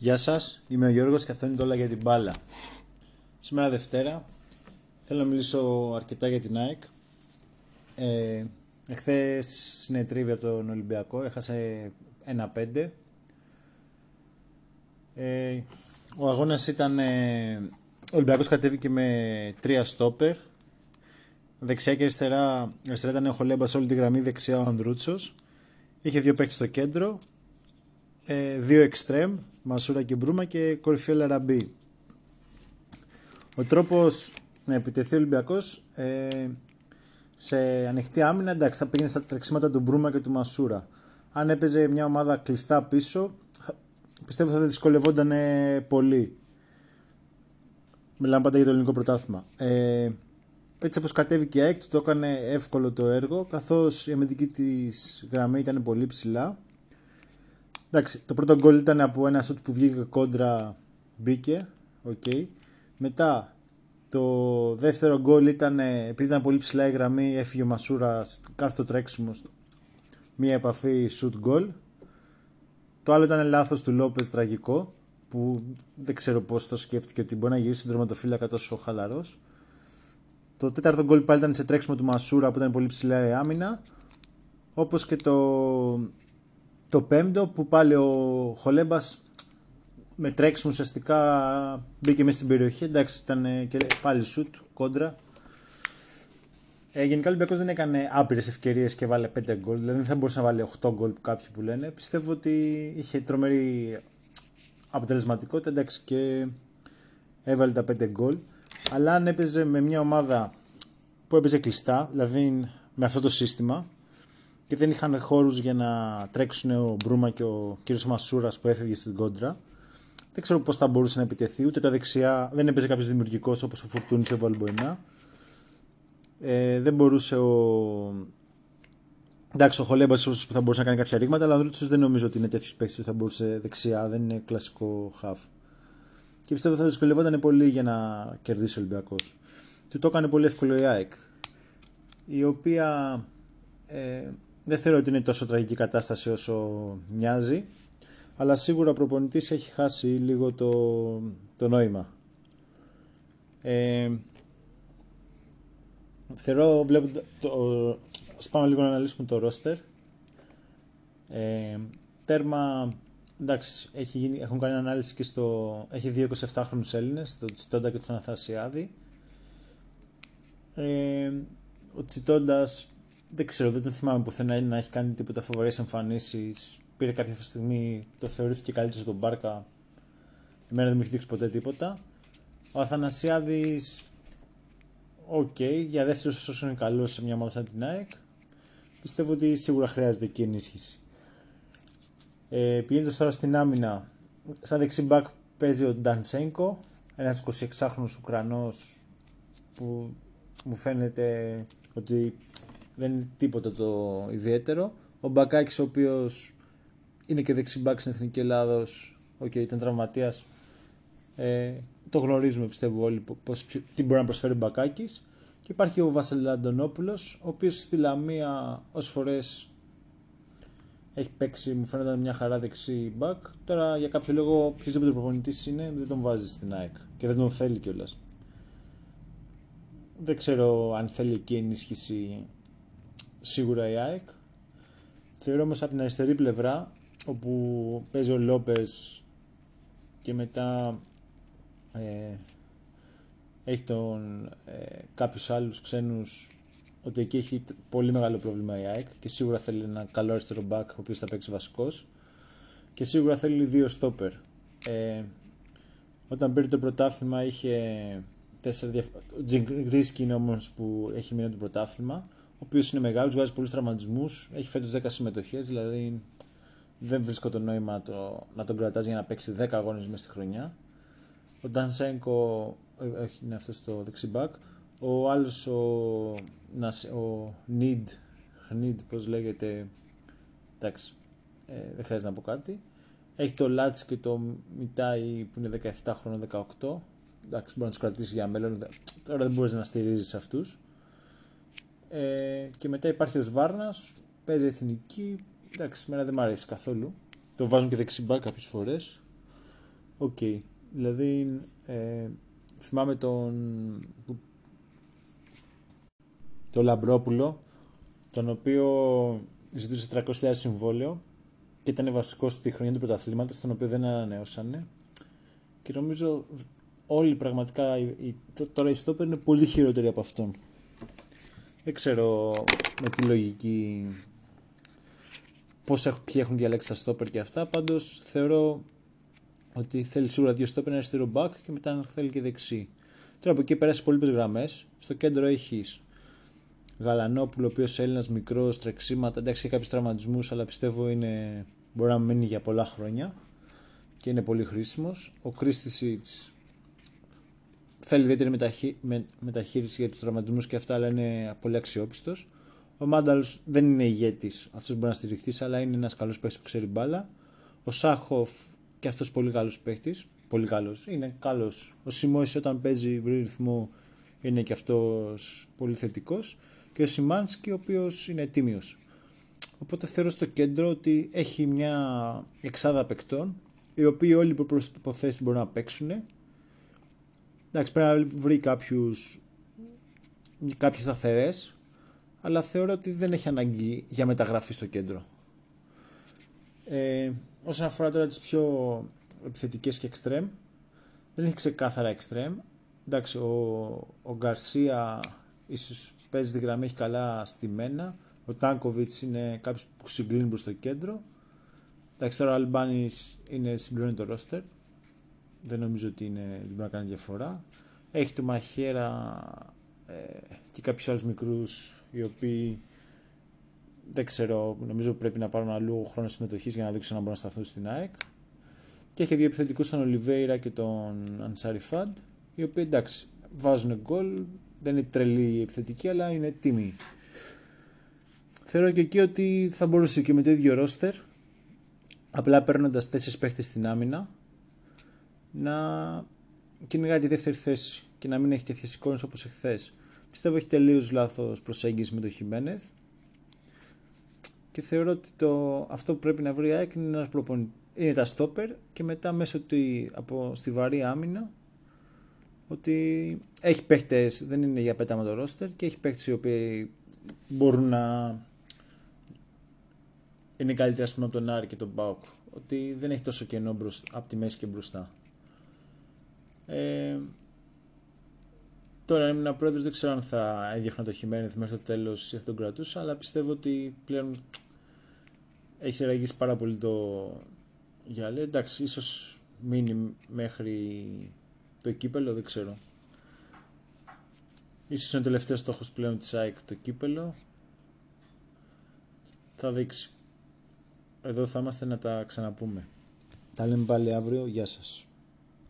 Γεια σας, είμαι ο Γιώργος και αυτό είναι το όλα για την μπάλα. Σήμερα Δευτέρα θέλω να μιλήσω αρκετά για την ΑΕΚ. Ε, εχθές συνετρίβει από τον Ολυμπιακό, έχασε 1-5. Ε, ο αγώνας ήταν, ε, ο Ολυμπιακός κατέβηκε με τρία στόπερ. Δεξιά και αριστερά, αριστερά ήταν ο Χολέμπας όλη τη γραμμή, δεξιά ο Ανδρούτσος. Είχε δύο παίκτες στο κέντρο, ε, δύο εξτρέμ, Μασούρα και Μπρούμα και κορυφαίο Λαραμπή. Ο τρόπος να επιτεθεί ο Ολυμπιακός ε, σε ανοιχτή άμυνα, εντάξει, θα πήγαινε στα τρεξίματα του Μπρούμα και του Μασούρα. Αν έπαιζε μια ομάδα κλειστά πίσω, πιστεύω θα δυσκολευόταν πολύ. Μιλάμε πάντα για το ελληνικό πρωτάθλημα. Ε, έτσι όπως κατέβηκε η ΑΕΚ, το έκανε εύκολο το έργο, καθώς η αμυντική της γραμμή ήταν πολύ ψηλά Εντάξει, το πρώτο γκολ ήταν από ένα σουτ που βγήκε κόντρα, μπήκε. Okay. Μετά το δεύτερο γκολ ήταν, επειδή ήταν πολύ ψηλά η γραμμή, έφυγε ο Μασούρας κάθε το τρέξιμο. Μία επαφή σουτ γκολ. Το άλλο ήταν λάθος του Λόπες τραγικό, που δεν ξέρω πώς το σκέφτηκε ότι μπορεί να γυρίσει τον τροματοφύλακα τόσο χαλαρός. Το τέταρτο γκολ πάλι ήταν σε τρέξιμο του Μασούρα που ήταν πολύ ψηλά η άμυνα. Όπως και το το πέμπτο που πάλι ο Χολέμπας με τρέξιμο ουσιαστικά μπήκε μέσα στην περιοχή. Εντάξει, ήταν και πάλι σουτ, κόντρα. Ε, γενικά ο Ολυμπιακός δεν έκανε άπειρες ευκαιρίες και βάλε 5 γκολ. Δηλαδή δεν θα μπορούσε να βάλει 8 γκολ που κάποιοι που λένε. Πιστεύω ότι είχε τρομερή αποτελεσματικότητα εντάξει, και έβαλε τα 5 γκολ. Αλλά αν έπαιζε με μια ομάδα που έπαιζε κλειστά, δηλαδή με αυτό το σύστημα, και δεν είχαν χώρους για να τρέξουν ο Μπρούμα και ο κύριος Μασούρας που έφευγε στην κόντρα. Δεν ξέρω πώς θα μπορούσε να επιτεθεί, ούτε τα δεξιά δεν έπαιζε κάποιος δημιουργικός όπως ο Φορτούνης και ο Βαλμποενά. Ε, δεν μπορούσε ο. Εντάξει, ο Χολέμπας ίσως θα μπορούσε να κάνει κάποια ρήγματα, αλλά ο Ανδρούτσος δεν νομίζω ότι είναι τέτοιος παίκτης που θα μπορούσε δεξιά, δεν είναι κλασικό χαφ. Και πιστεύω θα δυσκολευόταν πολύ για να κερδίσει ο Ολυμπιακός. Του το έκανε πολύ εύκολο η ΑΕΚ, η οποία ε, δεν θεωρώ ότι είναι τόσο τραγική κατάσταση όσο μοιάζει, αλλά σίγουρα ο προπονητής έχει χάσει λίγο το, το νόημα. Ε, θεωρώ, βλέπω, το, πάμε λίγο να αναλύσουμε το ρόστερ. Ε, τέρμα, εντάξει, έχει γίνει, έχουν κάνει ανάλυση και στο, έχει δύο 27χρονους Έλληνες, τον Τσιντώτα και τον Αθανασιάδη. Ε, ο Τσιντώτας δεν ξέρω, δεν το θυμάμαι πουθενά να έχει κάνει τίποτα φοβερές εμφανίσεις. Πήρε κάποια στιγμή, το θεωρήθηκε καλύτερο στον Μπάρκα. Εμένα δεν μου έχει δείξει ποτέ τίποτα. Ο Αθανασιάδης, OK, okay, για δεύτερο όσο είναι καλός σε μια ομάδα σαν την ΑΕΚ. Πιστεύω ότι σίγουρα χρειάζεται εκεί ενίσχυση. Ε, πηγαίνοντας τώρα στην άμυνα, σαν δεξιμπάκ παίζει ο Ντανσέγκο, ένας 26χρονο Ουκρανός που μου φαίνεται ότι δεν είναι τίποτα το ιδιαίτερο. Ο Μπακάκης, ο οποίος είναι και δεξιμπάκ στην Εθνική Ελλάδος, okay, ήταν τραυματίας. Ε, το γνωρίζουμε πιστεύω όλοι πώς, τι μπορεί να προσφέρει ο Μπακάκης. Και υπάρχει ο Βασίλη Αντωνόπουλος, ο οποίος στη Λαμία όσε φορές έχει παίξει, μου φαίνεται μια χαρά δεξί μπακ. Τώρα για κάποιο λόγο, οποιοδήποτε προπονητής είναι, δεν τον βάζει στην ΑΕΚ και δεν τον θέλει κιόλας. Δεν ξέρω αν θέλει εκεί ενίσχυση σίγουρα η ΑΕΚ. Θεωρώ όμως από την αριστερή πλευρά, όπου παίζει ο Λόπες και μετά ε, έχει τον, ε, κάποιους άλλους ξένους ότι εκεί έχει πολύ μεγάλο πρόβλημα η ΑΕΚ και σίγουρα θέλει ένα καλό αριστερό back ο οποίος θα παίξει βασικός και σίγουρα θέλει δύο στόπερ. Ε, όταν πήρε το πρωτάθλημα είχε τέσσερα διαφορετικά. Ο Τζιγκρίσκι είναι όμως που έχει μείνει το πρωτάθλημα ο οποίος είναι μεγάλος, βγάζει πολλούς τραυματισμούς, έχει φέτος 10 συμμετοχές, δηλαδή δεν βρίσκω το νόημα να, το, να τον κρατάς για να παίξει 10 αγώνες μέσα στη χρονιά. Ο Ντανσέγκο, ε, όχι είναι αυτός το δεξιμπάκ. Ο άλλος, ο, ο Νιντ, Χνιντ, πώς λέγεται, εντάξει, ε, δεν χρειάζεται να πω κάτι. Έχει το Λάτς και το Μιτάι που είναι 17 χρόνο, 18. Εντάξει, μπορεί να τους κρατήσει για μέλλον. Τώρα δεν μπορείς να στηρίζεις αυτούς. Ε, και μετά υπάρχει ο Σβάρνας, παίζει εθνική. Εντάξει, μένα δεν μου αρέσει καθόλου. Το βάζουν και δεξί μπακ κάποιες φορές. OK. Okay. Δηλαδή, ε, θυμάμαι τον, τον Λαμπρόπουλο, τον οποίο ζητούσε 300.000 συμβόλαιο και ήταν βασικός στη χρονιά του πρωταθλήματος, τον οποίο δεν ανανεώσανε. Και νομίζω όλοι πραγματικά, τώρα οι στόπερ είναι πολύ χειρότεροι από αυτόν. Δεν ξέρω με τη λογική πώς έχουν, ποιοι έχουν διαλέξει τα στόπερ και αυτά. Πάντως θεωρώ ότι θέλει σίγουρα δύο στόπερ, ένα αριστερό back και μετά θέλει και δεξί. Τώρα από εκεί πέρασε πολύ γραμμές. Στο κέντρο έχεις Γαλανόπουλο, ο οποίος Έλληνας μικρός, τρεξίματα. Εντάξει, έχει κάποιους τραυματισμούς, αλλά πιστεύω είναι, μπορεί να μείνει για πολλά χρόνια και είναι πολύ χρήσιμος. Ο Κρίστης θέλει ιδιαίτερη μεταχεί, με, μεταχείριση για τους τραυματισμούς και αυτά, αλλά είναι πολύ αξιόπιστος. Ο Μάνταλς δεν είναι ηγέτης, αυτός μπορεί να στηριχθεί, αλλά είναι ένας καλός παίκτης που ξέρει μπάλα. Ο Σάχοφ και αυτός πολύ καλός παίκτης. Πολύ καλός. Είναι καλός. Ο Σιμόη όταν παίζει βρει ρυθμό είναι και αυτός πολύ θετικός. Και ο Σιμάνσκι ο οποίος είναι τίμιος. Οπότε θεωρώ στο κέντρο ότι έχει μια εξάδα παικτών οι οποίοι όλοι οι προποθέσει μπορούν να παίξουν. Εντάξει, πρέπει να βρει κάποιους, κάποιες σταθερές, αλλά θεωρώ ότι δεν έχει ανάγκη για μεταγραφή στο κέντρο. Ε, όσον αφορά τώρα τις πιο επιθετικές και εξτρέμ, δεν έχει ξεκάθαρα εξτρέμ. Εντάξει, ο, ο Γκαρσία ίσως παίζει τη γραμμή, έχει καλά στημένα. Ο Τάνκοβιτς είναι κάποιος που συγκλίνει προς το κέντρο. Εντάξει, τώρα ο Αλμπάνης είναι συμπληρώνει το ρόστερ. Δεν νομίζω ότι είναι, δεν μπορεί να κάνει διαφορά. Έχει το Μαχαίρα ε, και κάποιους άλλους μικρούς οι οποίοι δεν ξέρω, νομίζω πρέπει να πάρουν αλλού χρόνο συμμετοχής για να δείξουν να μπορούν να σταθούν στην ΑΕΚ. Και έχει δύο επιθετικούς, τον Ολιβέηρα και τον Ανσάρι Φαντ, οι οποίοι εντάξει βάζουν γκολ, δεν είναι τρελή επιθετική, αλλά είναι τίμη. Θεωρώ και εκεί ότι θα μπορούσε και με το ίδιο ρόστερ απλά παίρνοντας τέσσερις παίχτες στην άμυνα να κυνηγάει τη δεύτερη θέση και να μην έχει τέτοιες εικόνες όπως εχθές. Πιστεύω έχει τελείως λάθος προσέγγιση με το Χιμένεθ και θεωρώ ότι το, αυτό που πρέπει να βρει ΑΕΚ είναι ένας προπονητή. Είναι τα στόπερ και μετά μέσω του, από στη βαρύ άμυνα ότι έχει παίχτες, δεν είναι για πέταμα το ρόστερ και έχει παίχτες οι οποίοι μπορούν να είναι καλύτερα πούμε, από τον Άρη και τον Μπάουκ. Ότι δεν έχει τόσο κενό από τη μέση και μπροστά. Ε, τώρα, αν ήμουν πρόεδρος, δεν ξέρω αν θα έδιωχνα το Χιμένεθ μέχρι το τέλος ή θα τον κρατούσα, αλλά πιστεύω ότι πλέον έχει ραγίσει πάρα πολύ το γυαλί. Εντάξει, ίσως μείνει μέχρι το κύπελο, δεν ξέρω. Ίσως είναι ο τελευταίος στόχος πλέον της ΑΕΚ το κύπελο. Θα δείξει. Εδώ θα είμαστε να τα ξαναπούμε. Τα λέμε πάλι αύριο. Γεια σας.